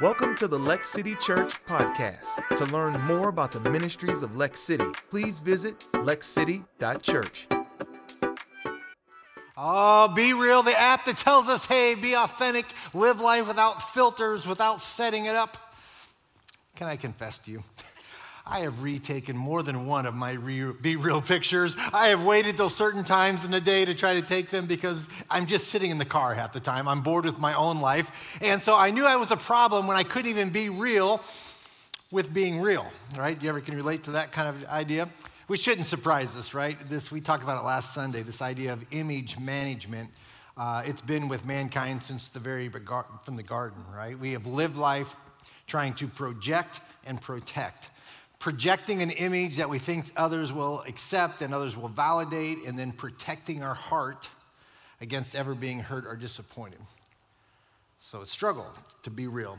Welcome to the Lex City Church podcast. To learn more about the ministries of Lex City, please visit lexcity.church. Oh, BeReal, the app that tells us, hey, be authentic, live life without filters, without setting it up. Can I confess to you? I have retaken more than one of my BeReal pictures. I have waited till certain times in the day to try to take them because I'm just sitting in the car half the time. I'm bored with my own life. And so I knew I was a problem when I couldn't even be real with being real, right? You ever can relate to that kind of idea? Which shouldn't surprise us, right? This we talked about it last Sunday. This idea of image management. Uh, it's been with mankind since the very from the garden, right? We have lived life trying to project and protect projecting an image that we think others will accept and others will validate, and then protecting our heart against ever being hurt or disappointed. So it's struggle to be real.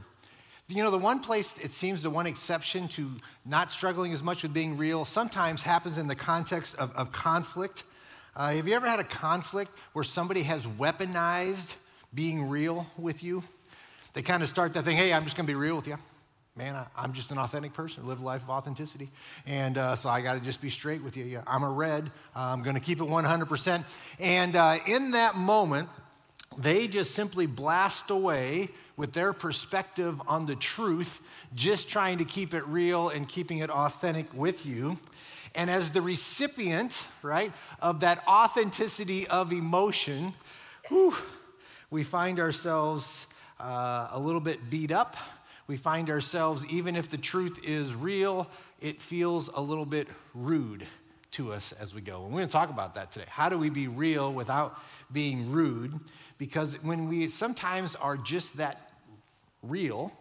You know, the one place it seems the one exception to not struggling as much with being real sometimes happens in the context of, of conflict. Uh, have you ever had a conflict where somebody has weaponized being real with you? They kind of start that thing, hey, I'm just gonna be real with you man, I, am just an authentic person, live a life of authenticity. And uh, so I got to just be straight with you. Yeah, I'm a red. I'm going to keep it 100%. And uh, in that moment, they just simply blast away with their perspective on the truth, just trying to keep it real and keeping it authentic with you. And as the recipient, right, of that authenticity of emotion, whew, we find ourselves uh, a little bit beat up we find ourselves, even if the truth is real, it feels a little bit rude to us as we go. And we're going to talk about that today. How do we be real without being rude? Because when we sometimes are just that real,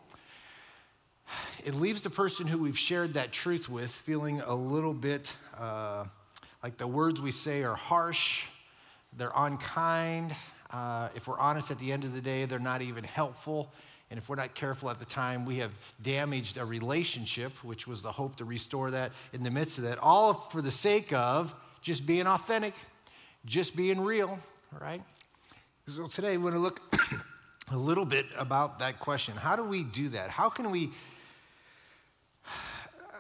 it leaves the person who we've shared that truth with feeling a little bit uh, like the words we say are harsh, they're unkind. Uh, if we're honest at the end of the day, they're not even helpful. And if we're not careful at the time, we have damaged a relationship, which was the hope to restore that in the midst of that, all for the sake of just being authentic, just being real, right? So today, we're going to look a little bit about that question. How do we do that? How can we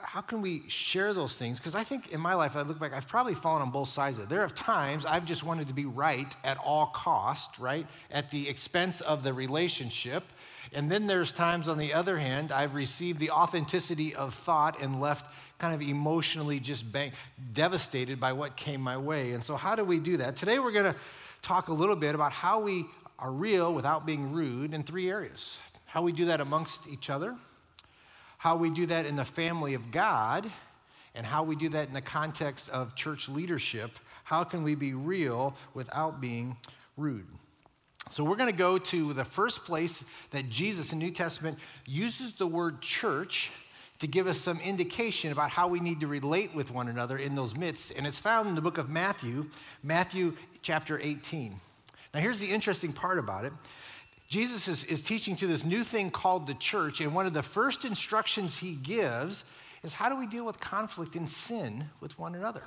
how can we share those things? Because I think in my life, I look back, I've probably fallen on both sides of it. There are times I've just wanted to be right at all cost, right? At the expense of the relationship. And then there's times, on the other hand, I've received the authenticity of thought and left kind of emotionally just bang, devastated by what came my way. And so, how do we do that? Today, we're going to talk a little bit about how we are real without being rude in three areas how we do that amongst each other, how we do that in the family of God, and how we do that in the context of church leadership. How can we be real without being rude? So we're going to go to the first place that Jesus in the New Testament uses the word church to give us some indication about how we need to relate with one another in those midst. And it's found in the book of Matthew, Matthew chapter 18. Now, here's the interesting part about it Jesus is, is teaching to this new thing called the church, and one of the first instructions he gives is how do we deal with conflict and sin with one another?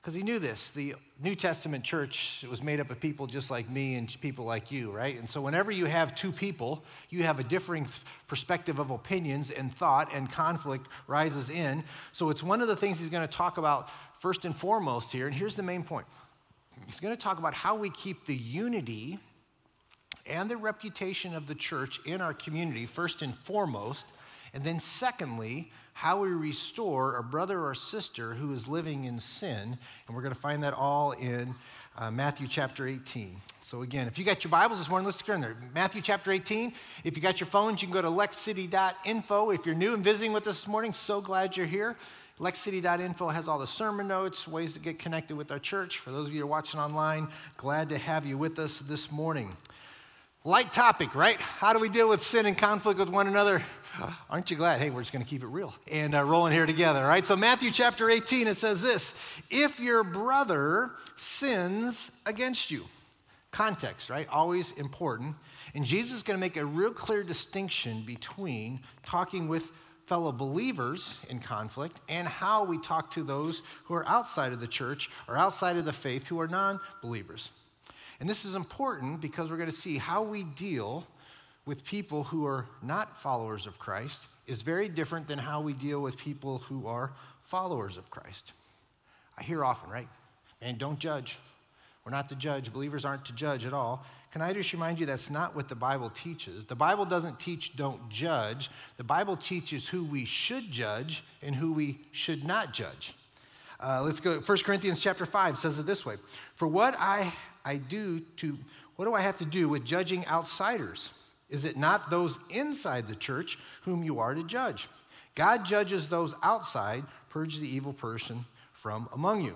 Because he knew this. The New Testament church was made up of people just like me and people like you, right? And so whenever you have two people, you have a differing perspective of opinions and thought, and conflict rises in. So it's one of the things he's going to talk about first and foremost here. And here's the main point he's going to talk about how we keep the unity and the reputation of the church in our community, first and foremost. And then, secondly, how we restore a brother or sister who is living in sin. And we're going to find that all in uh, Matthew chapter 18. So, again, if you got your Bibles this morning, let's turn there. Matthew chapter 18. If you got your phones, you can go to lexcity.info. If you're new and visiting with us this morning, so glad you're here. LexCity.info has all the sermon notes, ways to get connected with our church. For those of you who are watching online, glad to have you with us this morning. Light topic, right? How do we deal with sin and conflict with one another? Aren't you glad? Hey, we're just going to keep it real and uh, rolling here together, right? So, Matthew chapter 18, it says this If your brother sins against you, context, right? Always important. And Jesus is going to make a real clear distinction between talking with fellow believers in conflict and how we talk to those who are outside of the church or outside of the faith who are non believers. And this is important because we're going to see how we deal with people who are not followers of Christ is very different than how we deal with people who are followers of Christ. I hear often, right? Man, don't judge. We're not to judge. Believers aren't to judge at all. Can I just remind you that's not what the Bible teaches? The Bible doesn't teach don't judge. The Bible teaches who we should judge and who we should not judge. Uh, let's go. 1 Corinthians chapter 5 says it this way For what I, I do to, what do I have to do with judging outsiders? Is it not those inside the church whom you are to judge? God judges those outside, purge the evil person from among you.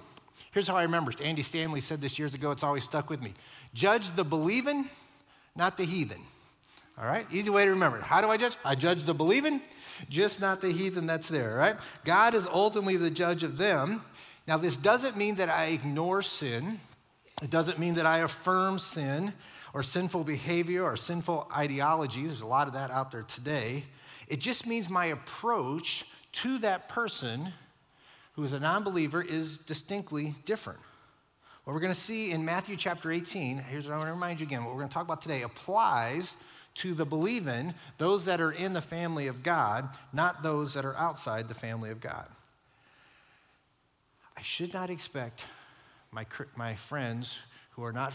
Here's how I remember. Andy Stanley said this years ago, it's always stuck with me. Judge the believing, not the heathen. All right? Easy way to remember. How do I judge? I judge the believing, just not the heathen that's there, right? God is ultimately the judge of them. Now, this doesn't mean that I ignore sin. It doesn't mean that I affirm sin or sinful behavior or sinful ideology. There's a lot of that out there today. It just means my approach to that person who is a non believer is distinctly different. What we're going to see in Matthew chapter 18, here's what I want to remind you again what we're going to talk about today applies to the believing, those that are in the family of God, not those that are outside the family of God. I should not expect my, my friends who are not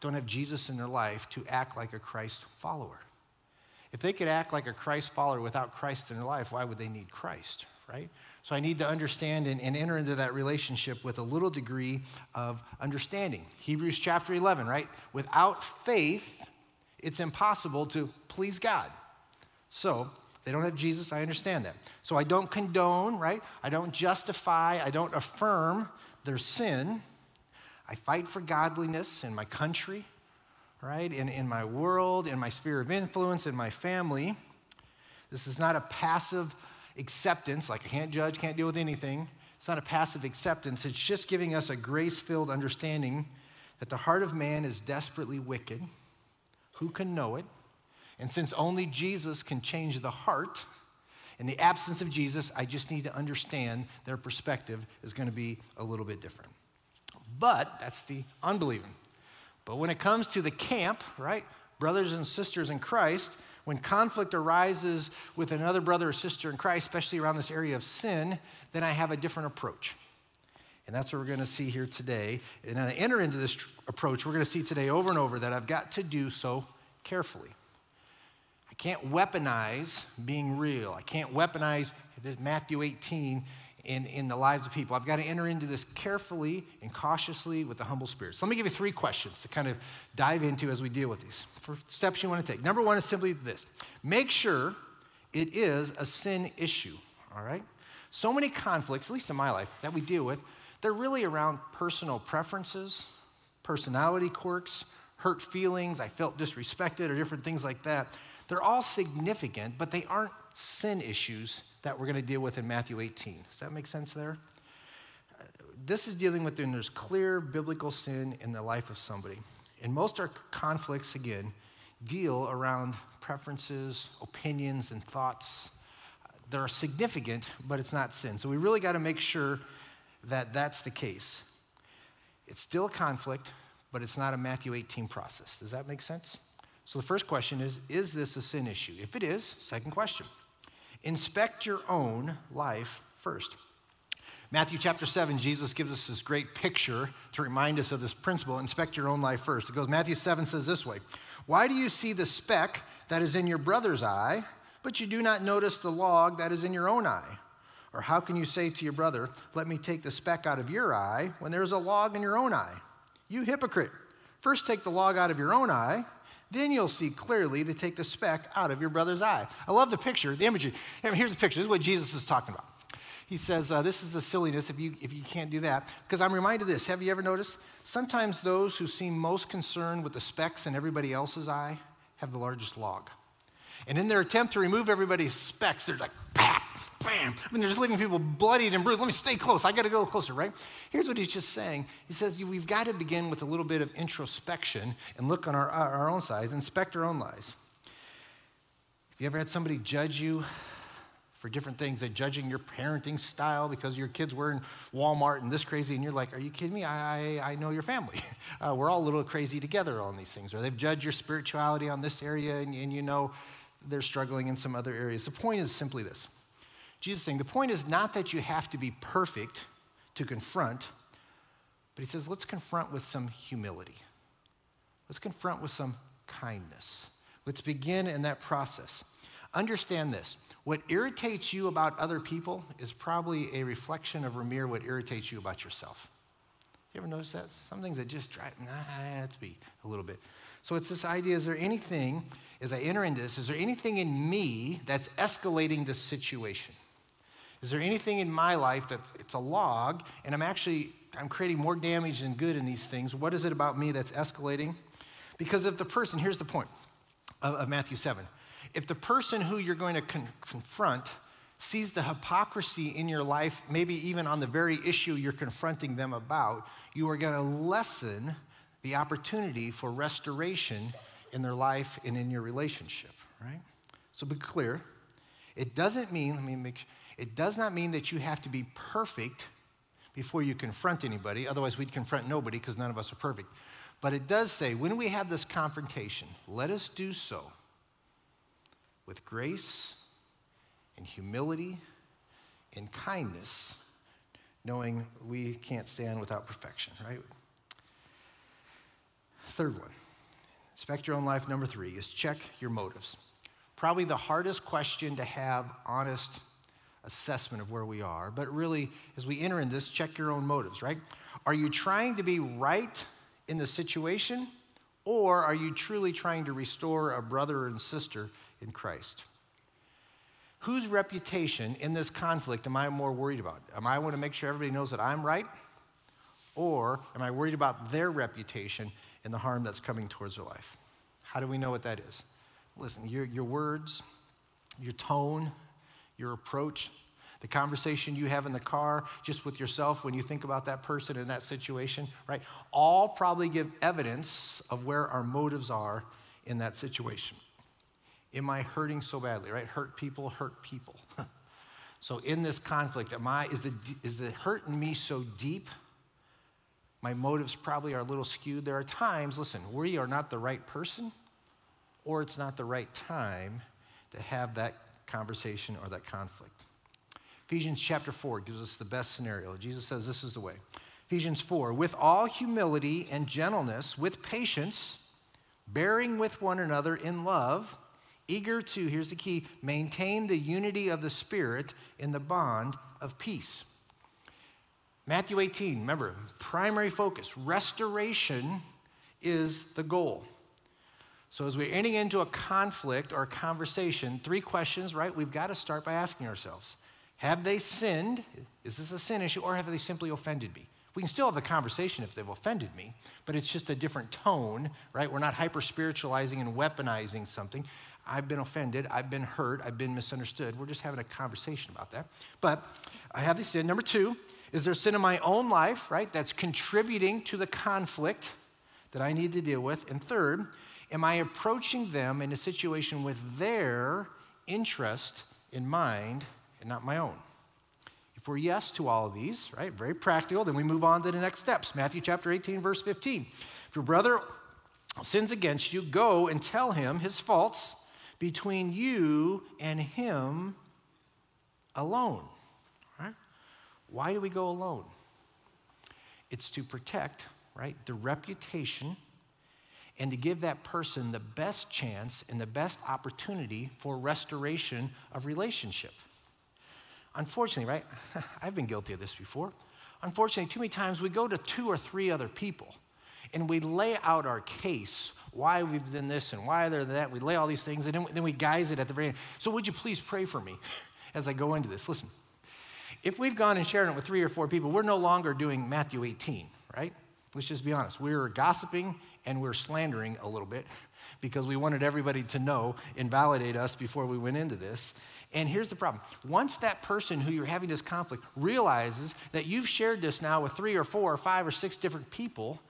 don't have Jesus in their life to act like a Christ follower. If they could act like a Christ follower without Christ in their life, why would they need Christ, right? So I need to understand and, and, enter into that relationship with a little degree of understanding. Hebrews chapter 11, right? Without faith, it's impossible to please God. So they don't have Jesus, I understand that. So I don't condone, right? I don't justify, I don't affirm their sin. I fight for godliness in my country, right? In, in my world, in my sphere of influence, in my family. This is not a passive acceptance, like I can't judge, can't deal with anything. It's not a passive acceptance. It's just giving us a grace filled understanding that the heart of man is desperately wicked. Who can know it? And since only Jesus can change the heart, in the absence of Jesus, I just need to understand their perspective is going to be a little bit different. But that's the unbelieving. But when it comes to the camp, right, brothers and sisters in Christ, when conflict arises with another brother or sister in Christ, especially around this area of sin, then I have a different approach. And that's what we're going to see here today. And I enter into this approach, we're going to see today over and over that I've got to do so carefully. I can't weaponize being real. I can't weaponize this Matthew 18 in, in the lives of people. I've got to enter into this carefully and cautiously with a humble spirit. So let me give you three questions to kind of dive into as we deal with these. For steps you want to take. Number one is simply this make sure it is a sin issue, all right? So many conflicts, at least in my life, that we deal with, they're really around personal preferences, personality quirks, hurt feelings, I felt disrespected, or different things like that. They're all significant, but they aren't sin issues that we're going to deal with in Matthew 18. Does that make sense there? This is dealing with when there's clear biblical sin in the life of somebody. And most our conflicts, again, deal around preferences, opinions, and thoughts. They're significant, but it's not sin. So we really got to make sure that that's the case. It's still a conflict, but it's not a Matthew 18 process. Does that make sense? So the first question is Is this a sin issue? If it is, second question Inspect your own life first. Matthew chapter 7, Jesus gives us this great picture to remind us of this principle inspect your own life first. It goes, Matthew 7 says this way Why do you see the speck that is in your brother's eye, but you do not notice the log that is in your own eye? Or how can you say to your brother, Let me take the speck out of your eye, when there's a log in your own eye? You hypocrite. First take the log out of your own eye then you'll see clearly to take the speck out of your brother's eye. I love the picture, the imagery. here's the picture. This is what Jesus is talking about. He says, uh, This is a silliness if you, if you can't do that. Because I'm reminded of this. Have you ever noticed? Sometimes those who seem most concerned with the specks in everybody else's eye have the largest log. And in their attempt to remove everybody's specks, they're like, bam. I mean, they're just leaving people bloodied and bruised. Let me stay close. I got to go closer, right? Here's what he's just saying. He says, we've got to begin with a little bit of introspection and look on our, our own sides, inspect our own lives. Have you ever had somebody judge you for different things. They're judging your parenting style because your kids were in Walmart and this crazy, and you're like, Are you kidding me? I, I, I know your family. Uh, we're all a little crazy together on these things. Or they've judged your spirituality on this area, and, and you know they're struggling in some other areas. The point is simply this Jesus saying, The point is not that you have to be perfect to confront, but he says, Let's confront with some humility. Let's confront with some kindness. Let's begin in that process. Understand this what irritates you about other people is probably a reflection of Ramir what irritates you about yourself. You ever notice that? Some things that just drive, nah, that's be a little bit. So it's this idea is there anything, as I enter into this, is there anything in me that's escalating this situation? Is there anything in my life that it's a log and I'm actually I'm creating more damage than good in these things? What is it about me that's escalating? Because if the person, here's the point of, of Matthew 7 if the person who you're going to con- confront sees the hypocrisy in your life, maybe even on the very issue you're confronting them about, you are going to lessen the opportunity for restoration in their life and in your relationship, right? So be clear. It doesn't mean, let me make it does not mean that you have to be perfect before you confront anybody. Otherwise, we'd confront nobody because none of us are perfect. But it does say when we have this confrontation, let us do so with grace and humility and kindness, knowing we can't stand without perfection, right? Third one, inspect your own life. Number three is check your motives. Probably the hardest question to have honest assessment of where we are, but really, as we enter in this, check your own motives, right? Are you trying to be right in the situation, or are you truly trying to restore a brother and sister in Christ? Whose reputation in this conflict am I more worried about? Am I want to make sure everybody knows that I'm right? Or am I worried about their reputation and the harm that's coming towards their life? How do we know what that is? Listen, your, your words, your tone, your approach, the conversation you have in the car just with yourself when you think about that person in that situation, right? All probably give evidence of where our motives are in that situation. Am I hurting so badly, right? Hurt people hurt people. so in this conflict, am I, is the, is the hurt in me so deep? My motives probably are a little skewed. There are times, listen, we are not the right person or it's not the right time to have that conversation or that conflict. Ephesians chapter 4 gives us the best scenario. Jesus says this is the way. Ephesians 4, with all humility and gentleness, with patience, bearing with one another in love, eager to, here's the key, maintain the unity of the Spirit in the bond of peace. Matthew 18, remember, primary focus, restoration is the goal. So, as we're entering into a conflict or a conversation, three questions, right? We've got to start by asking ourselves Have they sinned? Is this a sin issue? Or have they simply offended me? We can still have the conversation if they've offended me, but it's just a different tone, right? We're not hyper spiritualizing and weaponizing something. I've been offended, I've been hurt, I've been misunderstood. We're just having a conversation about that. But I have the sin. Number two, is there sin in my own life, right? That's contributing to the conflict that I need to deal with. And third, am I approaching them in a situation with their interest in mind and not my own? If we're yes to all of these, right, very practical, then we move on to the next steps. Matthew chapter 18, verse 15. If your brother sins against you, go and tell him his faults between you and him alone. Right? Why do we go alone? It's to protect, right, the reputation and to give that person the best chance and the best opportunity for restoration of relationship. Unfortunately, right? I've been guilty of this before. Unfortunately, too many times we go to two or three other people and we lay out our case why we've done this and why they're that. We lay all these things and then we guise it at the very end. So, would you please pray for me as I go into this? Listen, if we've gone and shared it with three or four people, we're no longer doing Matthew 18, right? Let's just be honest. We are gossiping and we're slandering a little bit because we wanted everybody to know and validate us before we went into this. And here's the problem once that person who you're having this conflict realizes that you've shared this now with three or four or five or six different people,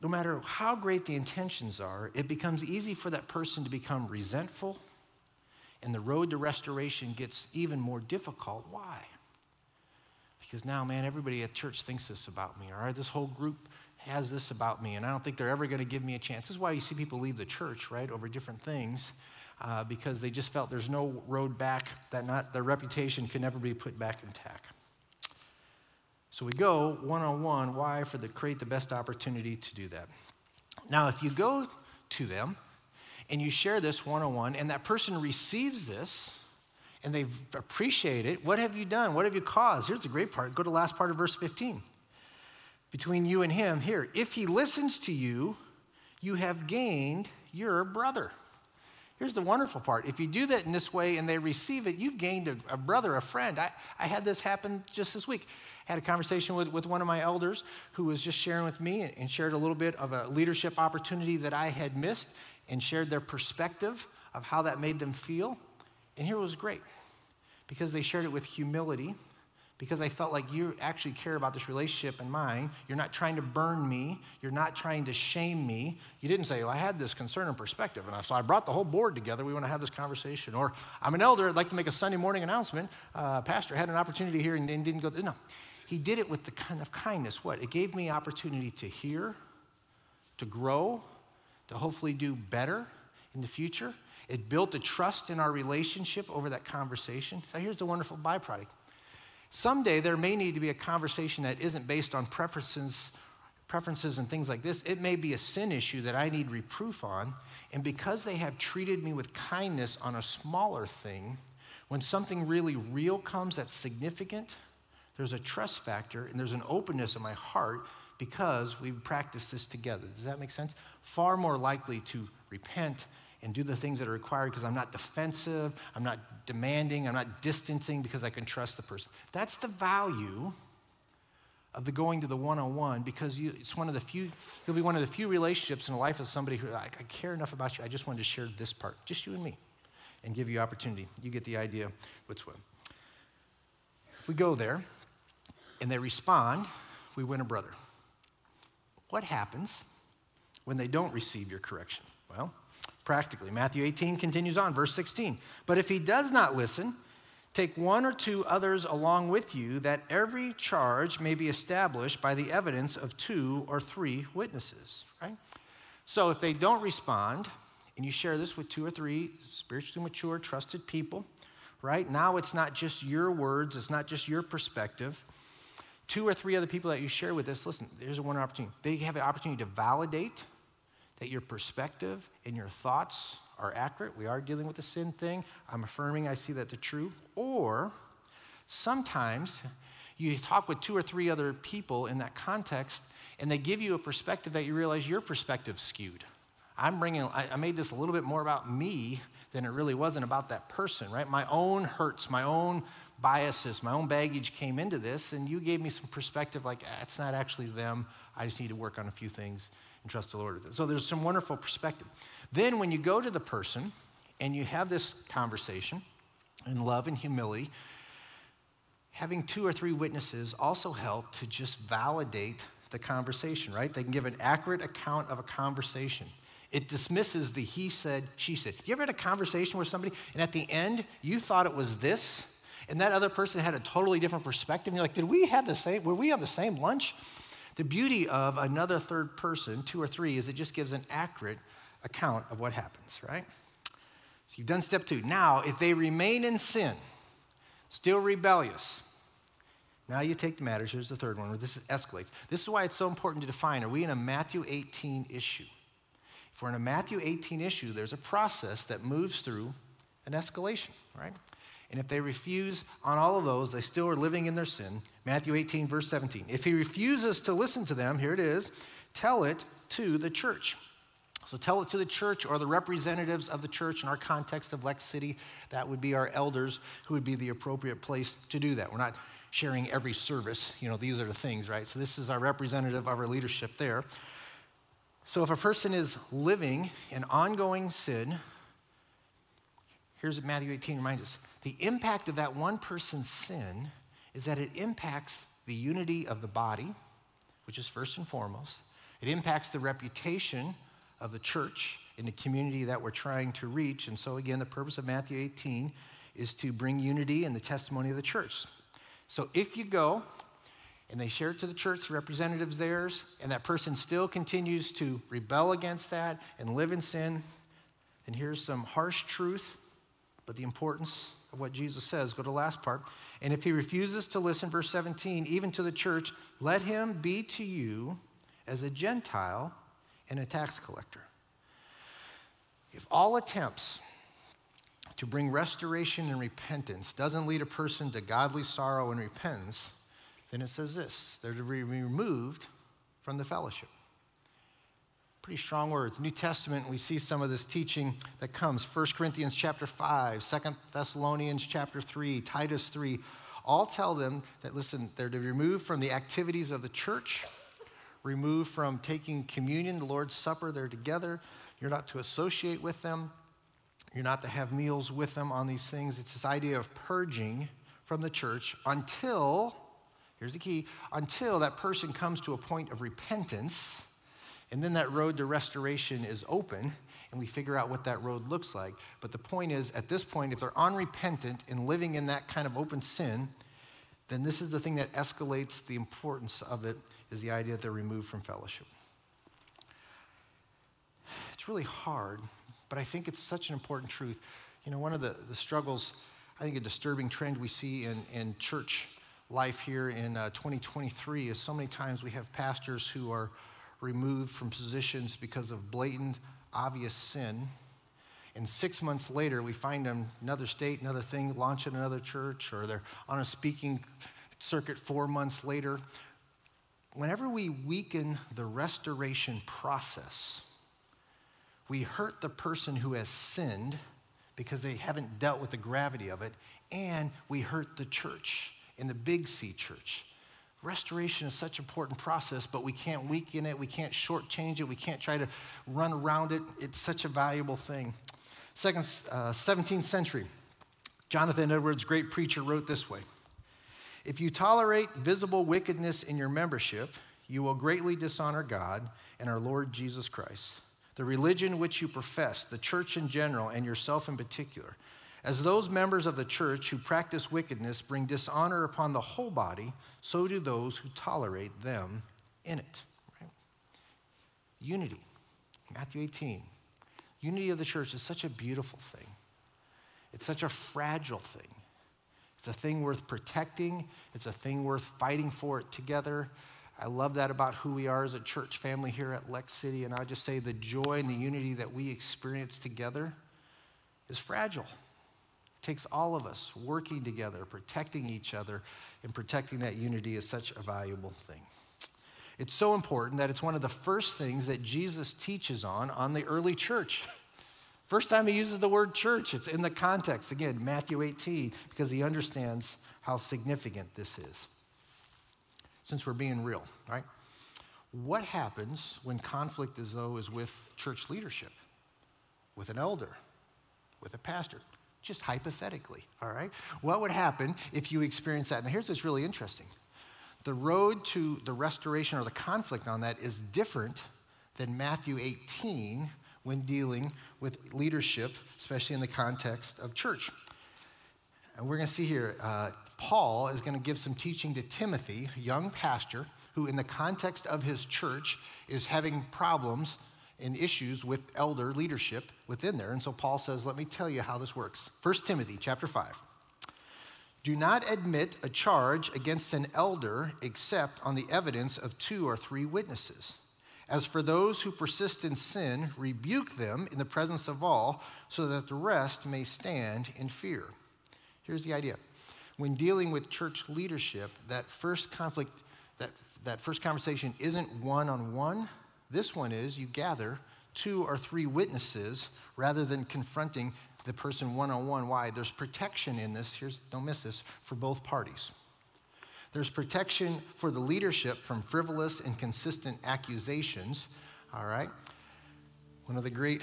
no matter how great the intentions are, it becomes easy for that person to become resentful and the road to restoration gets even more difficult. Why? Because now, man, everybody at church thinks this about me, all right? This whole group has this about me, and I don't think they're ever going to give me a chance. This is why you see people leave the church, right, over different things, uh, because they just felt there's no road back, that not their reputation can never be put back intact. So we go one on one. Why? For the create the best opportunity to do that. Now, if you go to them and you share this one on one, and that person receives this and they appreciate it, what have you done? What have you caused? Here's the great part. Go to the last part of verse 15. Between you and him, here, if he listens to you, you have gained your brother. Here's the wonderful part. If you do that in this way and they receive it, you've gained a, a brother, a friend. I, I had this happen just this week. I had a conversation with, with one of my elders who was just sharing with me and, and shared a little bit of a leadership opportunity that I had missed and shared their perspective of how that made them feel. And here was great because they shared it with humility because I felt like you actually care about this relationship and mine. You're not trying to burn me. You're not trying to shame me. You didn't say, well, I had this concern and perspective, and so I brought the whole board together. We want to have this conversation. Or I'm an elder. I'd like to make a Sunday morning announcement. Uh, Pastor had an opportunity here and, and didn't go. No, he did it with the kind of kindness. What? It gave me opportunity to hear, to grow, to hopefully do better in the future. It built a trust in our relationship over that conversation. Now, here's the wonderful byproduct Someday there may need to be a conversation that isn't based on preferences, preferences and things like this. It may be a sin issue that I need reproof on. And because they have treated me with kindness on a smaller thing, when something really real comes that's significant, there's a trust factor and there's an openness in my heart because we've practiced this together. Does that make sense? Far more likely to repent and do the things that are required because I'm not defensive, I'm not demanding, I'm not distancing because I can trust the person. That's the value of the going to the one-on-one because you, it's one of the few you'll be one of the few relationships in the life of somebody who like, I care enough about you. I just wanted to share this part, just you and me, and give you opportunity. You get the idea what's what. If we go there and they respond, we win a brother. What happens when they don't receive your correction? Well, practically. Matthew 18 continues on, verse 16. But if he does not listen, take one or two others along with you, that every charge may be established by the evidence of two or three witnesses, right? So if they don't respond, and you share this with two or three spiritually mature, trusted people, right? Now it's not just your words, it's not just your perspective. Two or three other people that you share with this, listen, there's one opportunity. They have the opportunity to validate that your perspective and your thoughts are accurate. We are dealing with the sin thing. I'm affirming I see that the true. Or sometimes you talk with two or three other people in that context and they give you a perspective that you realize your perspective's skewed. I'm bringing, I made this a little bit more about me than it really wasn't about that person, right? My own hurts, my own biases, my own baggage came into this, and you gave me some perspective like, ah, it's not actually them. I just need to work on a few things and trust the Lord with it. So there's some wonderful perspective. Then when you go to the person and you have this conversation in love and humility, having two or three witnesses also help to just validate the conversation, right? They can give an accurate account of a conversation. It dismisses the he said, she said. You ever had a conversation with somebody and at the end you thought it was this and that other person had a totally different perspective and you're like, did we have the same, were we on the same lunch? The beauty of another third person, two or three, is it just gives an accurate account of what happens, right? So you've done step two. Now, if they remain in sin, still rebellious, now you take the matters. Here's the third one where this escalates. This is why it's so important to define are we in a Matthew 18 issue? If we're in a Matthew 18 issue, there's a process that moves through an escalation, right? And if they refuse on all of those, they still are living in their sin. Matthew 18, verse 17. If he refuses to listen to them, here it is, tell it to the church. So tell it to the church or the representatives of the church in our context of Lex City. That would be our elders who would be the appropriate place to do that. We're not sharing every service. You know, these are the things, right? So this is our representative of our leadership there. So if a person is living in ongoing sin, here's what Matthew 18 reminds us the impact of that one person's sin is that it impacts the unity of the body, which is first and foremost. It impacts the reputation of the church, in the community that we're trying to reach. And so, again, the purpose of Matthew 18 is to bring unity and the testimony of the church. So, if you go and they share it to the church, the representatives theirs, and that person still continues to rebel against that and live in sin, then here's some harsh truth, but the importance of what Jesus says. Go to the last part. And if he refuses to listen, verse 17, even to the church, let him be to you as a Gentile and a tax collector. If all attempts to bring restoration and repentance doesn't lead a person to godly sorrow and repentance, then it says this they're to be removed from the fellowship. Pretty strong words. New Testament, we see some of this teaching that comes. 1 Corinthians chapter 5, 2 Thessalonians chapter 3, Titus 3, all tell them that, listen, they're to be removed from the activities of the church, removed from taking communion, the Lord's Supper, they're together. You're not to associate with them. You're not to have meals with them on these things. It's this idea of purging from the church until Here's the key until that person comes to a point of repentance, and then that road to restoration is open, and we figure out what that road looks like. But the point is, at this point, if they're unrepentant and living in that kind of open sin, then this is the thing that escalates the importance of it is the idea that they're removed from fellowship. It's really hard, but I think it's such an important truth. You know, one of the, the struggles, I think a disturbing trend we see in, in church life here in uh, 2023 is so many times we have pastors who are removed from positions because of blatant, obvious sin. And six months later, we find them another state, another thing, launching another church, or they're on a speaking circuit four months later. Whenever we weaken the restoration process, we hurt the person who has sinned because they haven't dealt with the gravity of it, and we hurt the church in the Big C church. Restoration is such an important process, but we can't weaken it, we can't shortchange it, we can't try to run around it. It's such a valuable thing. Second, uh, 17th century, Jonathan Edwards, great preacher, wrote this way If you tolerate visible wickedness in your membership, you will greatly dishonor God and our Lord Jesus Christ, the religion which you profess, the church in general, and yourself in particular. As those members of the church who practice wickedness bring dishonor upon the whole body, so do those who tolerate them in it. Right? Unity, Matthew 18. Unity of the church is such a beautiful thing, it's such a fragile thing. It's a thing worth protecting, it's a thing worth fighting for it together. I love that about who we are as a church family here at Lex City. And I just say the joy and the unity that we experience together is fragile takes all of us working together, protecting each other, and protecting that unity is such a valuable thing. It's so important that it's one of the first things that Jesus teaches on on the early church. First time he uses the word church, it's in the context, again, Matthew 18, because he understands how significant this is. Since we're being real, right? What happens when conflict is though is with church leadership, with an elder, with a pastor? Just hypothetically, all right? What would happen if you experienced that? Now, here's what's really interesting the road to the restoration or the conflict on that is different than Matthew 18 when dealing with leadership, especially in the context of church. And we're going to see here, uh, Paul is going to give some teaching to Timothy, young pastor, who, in the context of his church, is having problems and issues with elder leadership within there. And so Paul says, let me tell you how this works. 1 Timothy chapter 5. Do not admit a charge against an elder except on the evidence of two or three witnesses. As for those who persist in sin, rebuke them in the presence of all, so that the rest may stand in fear. Here's the idea. When dealing with church leadership, that first conflict, that, that first conversation isn't one on one, this one is you gather two or three witnesses rather than confronting the person one on one. Why? There's protection in this. Here's, don't miss this, for both parties. There's protection for the leadership from frivolous and consistent accusations. All right? One of the great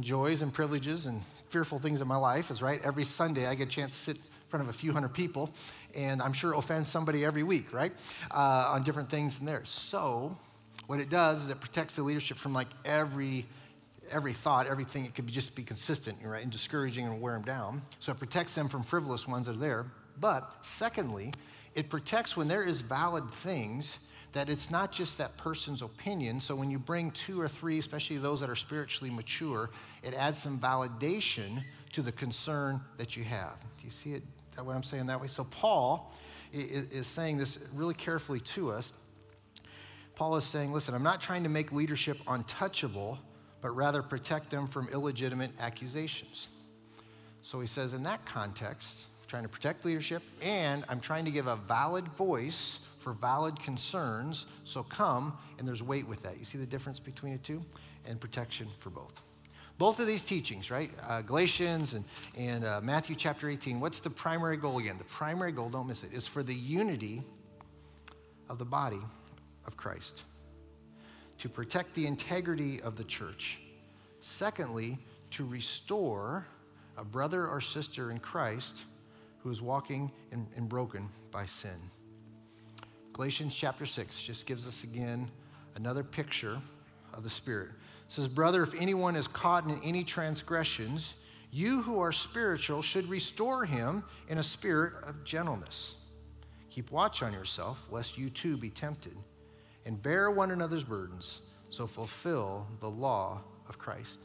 joys and privileges and fearful things in my life is, right, every Sunday I get a chance to sit in front of a few hundred people, and I'm sure offend somebody every week, right, uh, on different things in there. So, what it does is it protects the leadership from like every every thought, everything, it could be just be consistent, right, and discouraging and wear them down. So it protects them from frivolous ones that are there. But secondly, it protects when there is valid things that it's not just that person's opinion. So when you bring two or three, especially those that are spiritually mature, it adds some validation to the concern that you have. Do you see it? That what I'm saying that way? So Paul is, is saying this really carefully to us. Paul is saying, listen, I'm not trying to make leadership untouchable, but rather protect them from illegitimate accusations. So he says, in that context, trying to protect leadership, and I'm trying to give a valid voice for valid concerns. So come, and there's weight with that. You see the difference between the two? And protection for both. Both of these teachings, right? Uh, Galatians and, and uh, Matthew chapter 18, what's the primary goal again? The primary goal, don't miss it, is for the unity of the body of Christ, to protect the integrity of the church. Secondly, to restore a brother or sister in Christ who is walking and, broken by sin. Galatians chapter 6 just gives us again another picture of the Spirit. It says, Brother, if anyone is caught in any transgressions, you who are spiritual should restore him in a spirit of gentleness. Keep watch on yourself, lest you too be tempted, and bear one another's burdens, so fulfill the law of Christ.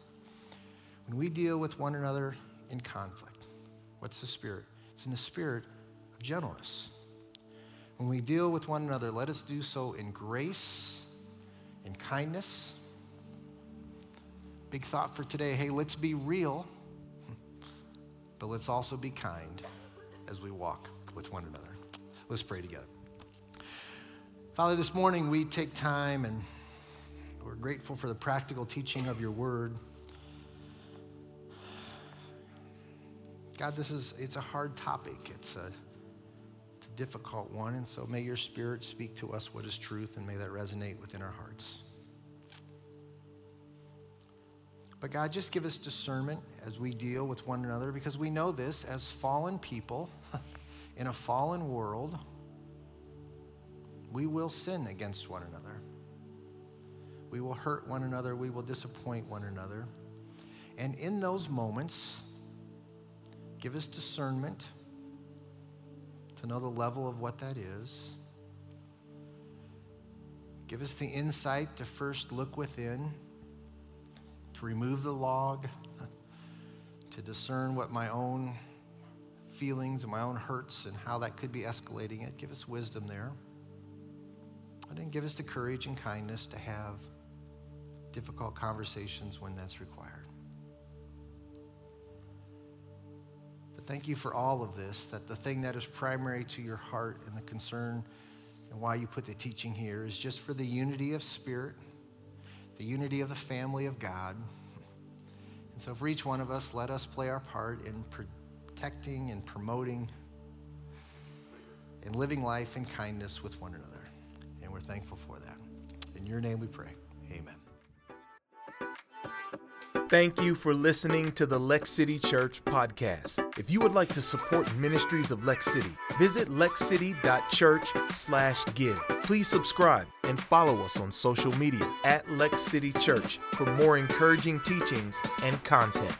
When we deal with one another in conflict, what's the spirit? It's in the spirit of gentleness. When we deal with one another, let us do so in grace, in kindness. Big thought for today hey, let's be real, but let's also be kind as we walk with one another. Let's pray together. Father, this morning we take time and we're grateful for the practical teaching of your word. God, this is, it's a hard topic. It's a, it's a difficult one. And so may your spirit speak to us what is truth and may that resonate within our hearts. But God, just give us discernment as we deal with one another because we know this as fallen people in a fallen world, we will sin against one another. We will hurt one another. We will disappoint one another. And in those moments, Give us discernment to know the level of what that is. Give us the insight to first look within, to remove the log, to discern what my own feelings and my own hurts and how that could be escalating it. Give us wisdom there. And give us the courage and kindness to have difficult conversations when that's required. But thank you for all of this, that the thing that is primary to your heart and the concern and why you put the teaching here is just for the unity of spirit, the unity of the family of God. And so for each one of us, let us play our part in protecting and promoting and living life in kindness with one another. Thankful for that. In your name we pray. Amen. Thank you for listening to the Lex City Church podcast. If you would like to support ministries of Lex City, visit lexcity.church/give. Please subscribe and follow us on social media at Lex City Church for more encouraging teachings and content.